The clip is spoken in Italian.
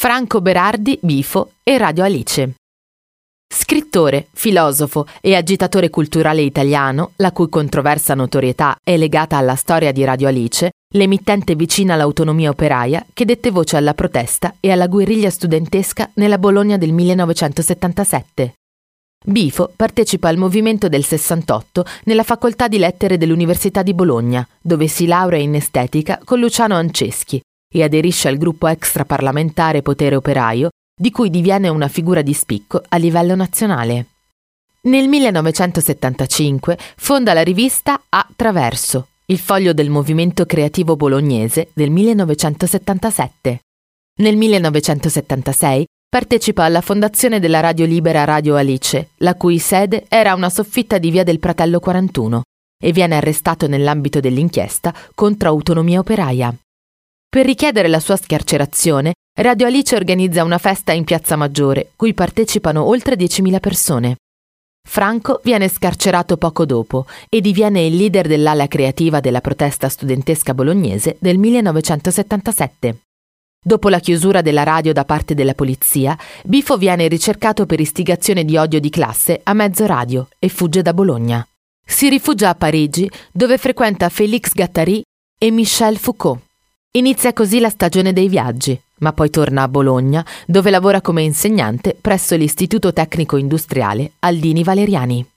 Franco Berardi, Bifo e Radio Alice. Scrittore, filosofo e agitatore culturale italiano, la cui controversa notorietà è legata alla storia di Radio Alice, l'emittente vicina all'autonomia operaia che dette voce alla protesta e alla guerriglia studentesca nella Bologna del 1977. Bifo partecipa al movimento del 68 nella facoltà di lettere dell'Università di Bologna, dove si laurea in estetica con Luciano Anceschi e aderisce al gruppo extraparlamentare Potere Operaio, di cui diviene una figura di spicco a livello nazionale. Nel 1975 fonda la rivista A Traverso, il foglio del movimento creativo bolognese del 1977. Nel 1976 partecipa alla fondazione della radio libera Radio Alice, la cui sede era una soffitta di via del Pratello 41, e viene arrestato nell'ambito dell'inchiesta contro autonomia operaia. Per richiedere la sua scarcerazione, Radio Alice organizza una festa in Piazza Maggiore, cui partecipano oltre 10.000 persone. Franco viene scarcerato poco dopo e diviene il leader dell'ala creativa della protesta studentesca bolognese del 1977. Dopo la chiusura della radio da parte della polizia, Bifo viene ricercato per istigazione di odio di classe a mezzo radio e fugge da Bologna. Si rifugia a Parigi, dove frequenta Félix Gattari e Michel Foucault. Inizia così la stagione dei viaggi, ma poi torna a Bologna, dove lavora come insegnante presso l'Istituto Tecnico Industriale Aldini Valeriani.